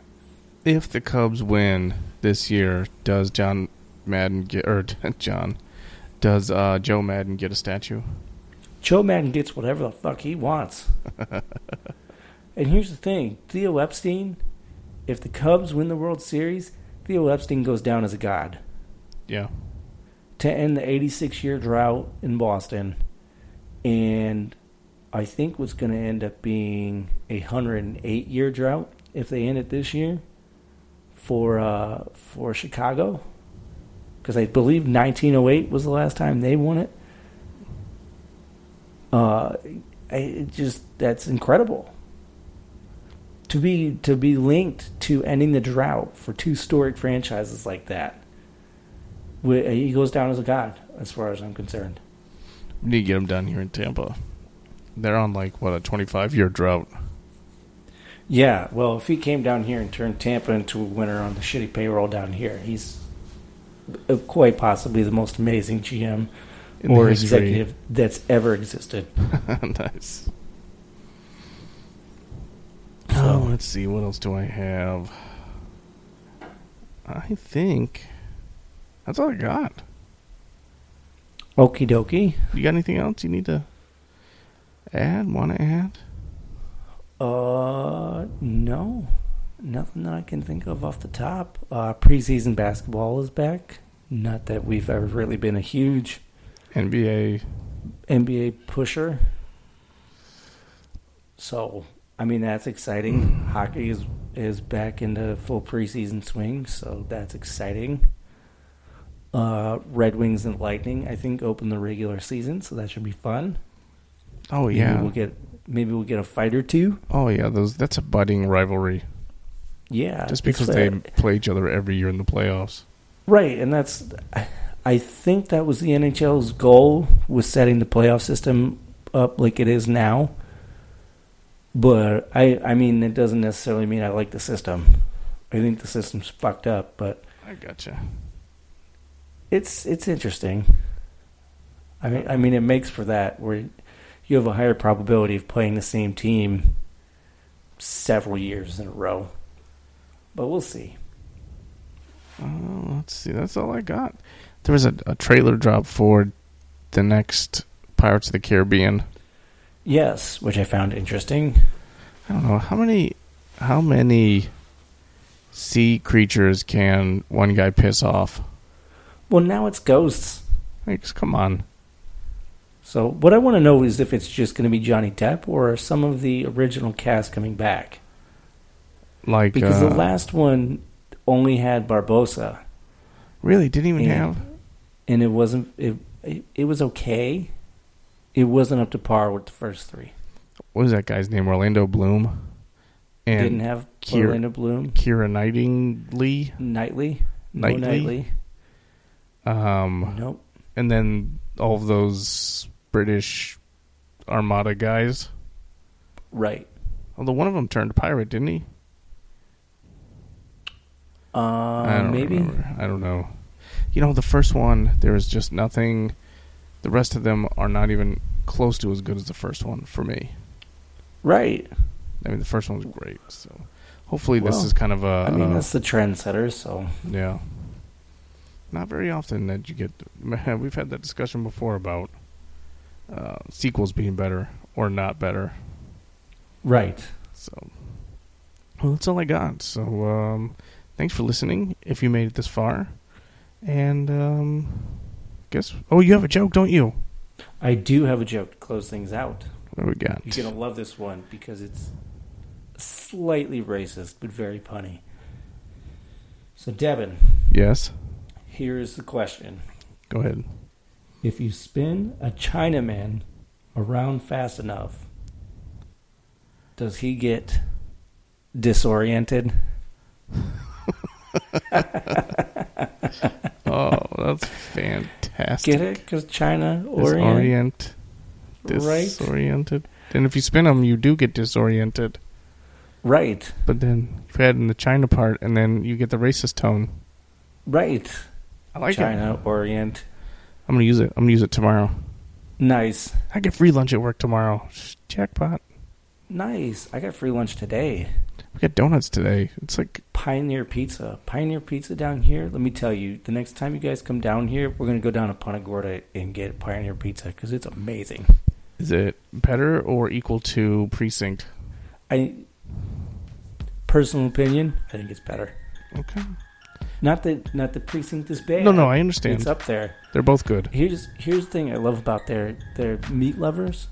if the Cubs win this year, does John Madden get or John does uh, Joe Maddon get a statue? Joe Maddon gets whatever the fuck he wants. and here's the thing Theo Epstein, if the Cubs win the World Series, Theo Epstein goes down as a god. Yeah. To end the 86 year drought in Boston, and I think what's going to end up being a 108 year drought if they end it this year for uh, for Chicago, because I believe 1908 was the last time they won it. Uh, I- it just that's incredible. To be to be linked to ending the drought for two storied franchises like that, he goes down as a god, as far as I'm concerned. We need to get him down here in Tampa. They're on like what a 25 year drought. Yeah, well, if he came down here and turned Tampa into a winner on the shitty payroll down here, he's uh, quite possibly the most amazing GM In or executive that's ever existed. nice. So- Oh, let's see. What else do I have? I think that's all I got. Okie dokie. You got anything else you need to add? Want to add? Uh, no, nothing that I can think of off the top. Uh, preseason basketball is back. Not that we've ever really been a huge NBA. NBA pusher. So, I mean, that's exciting. Hockey is is back into full preseason swing, so that's exciting. Uh, Red Wings and Lightning, I think, open the regular season, so that should be fun. Oh Maybe yeah. we'll get maybe we'll get a fight or two. oh yeah. Those. That's a budding rivalry. Yeah, Just because uh, they play each other every year in the playoffs. Right, and that's I think that was the NHL's goal was setting the playoff system up like it is now. But I I mean it doesn't necessarily mean I like the system. I think the system's fucked up, but I gotcha. it's it's interesting. I mean I mean it makes for that where you have a higher probability of playing the same team several years in a row. But we'll see. Uh, let's see. That's all I got. There was a, a trailer drop for the next Pirates of the Caribbean. Yes, which I found interesting. I don't know how many how many sea creatures can one guy piss off. Well, now it's ghosts. Like, come on. So what I want to know is if it's just going to be Johnny Depp or are some of the original cast coming back. Like Because uh, the last one only had Barbossa, really didn't even Yeah. have. and it wasn't. It it, it was okay. It wasn't up to par with the first three. What was that guy's name? Orlando Bloom and Didn't have Kier- Orlando Bloom, Keira Knightley. Knightley, no Knightley? Knightley. Um, Nope. and then all of those British Armada guys. Right. Although one of them turned pirate, didn't he? I Uh, don't maybe. remember. I don't know. You know, the first one there was just nothing. The rest of them are not even close to as good as the first one for me. Right. I mean, the first one was great. So hopefully, this is kind of a. I mean, uh, that's the trendsetter. So Yeah. Not very often that you get. We've had that discussion before about uh, sequels being better or not better. right. So, well, that's all I got. So, um, thanks for listening. If you made it this far, and um, guess. Oh, you have a joke, don't you? I do have a joke to close things out. What do we got? You're gonna love this one because it's slightly racist but very punny. So, Devin, Yes. here is the question: Go ahead. If you spin a Chinaman around fast enough, does he get disoriented? Oh, that's fantastic. Get it? Because China orient, Disorient. right? Disoriented. And if you spin them, you do get disoriented. Right, But then you add in the China part, and then you get the racist tone. right. I like it. China orient. I'm gonna use it. I'm gonna use it tomorrow. Nice, I get free lunch at work tomorrow. Jackpot. nice. I got free lunch today. We got donuts today. It's like Pioneer Pizza. Pioneer Pizza down here. Let me tell you, the next time you guys come down here, we're gonna go down to Punta Gorda and get Pioneer Pizza because it's amazing. Is it better or equal to precinct? I, personal opinion, I think it's better. Okay. Not that not the precinct is bad. No, no, I understand. It's up there. They're both good. Here's here's the thing I love about their their meat lovers.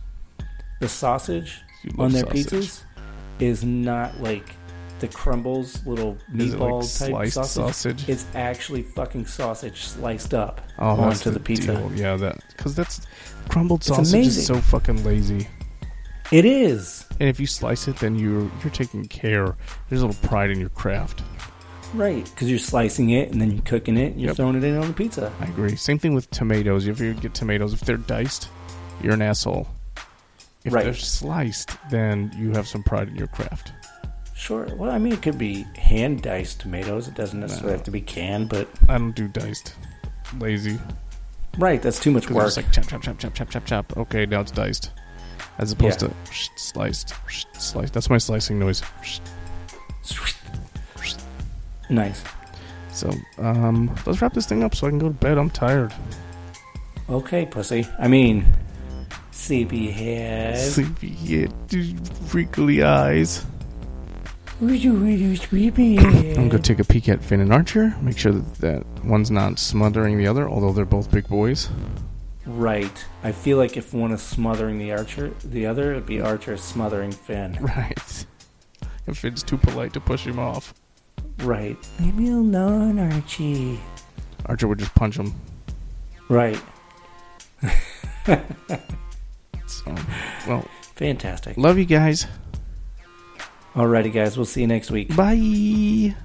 The sausage on their sausage. pizzas is not like the crumbles little meatball like type sausage. sausage? It's actually fucking sausage sliced up oh, onto the, pizza. deal. Yeah, that because that's crumbled It's sausage amazing. is so fucking lazy. It is And if you slice it, then you're you're taking care. There's a little pride in your craft. Right because you're slicing it and then you're cooking it and you're Yep. throwing it in on the pizza. I agree. Same thing with tomatoes. If you get tomatoes, if they're diced, you're an asshole. If Right. they're sliced, then you have some pride in your craft. Sure. Well, I mean, it could be hand diced tomatoes. It doesn't necessarily have to be canned, but I don't do diced. Lazy. right, that's too much Because work. it's like chop, chop, chop, chop, chop, chop, chop. Okay, now it's diced. As opposed Yeah. to sliced, sliced. That's my slicing noise. nice. So, um, let's wrap this thing up so I can go to bed. I'm tired. Okay, pussy. I mean, sleepyhead. Sleepy, freakly eyes. Sleepyhead. I'm gonna take a peek at Finn and Archer. Make sure that, that one's not smothering the other, although they're both big boys. Right. I feel like if one is smothering the archer, the other it'd be Archer smothering Finn. Right. If Finn's too polite to push him off, Right. Leave me alone, Archie. Archer would just punch him. Right. So, well, Fantastic. love you guys. Alrighty, guys. We'll see you next week. Bye.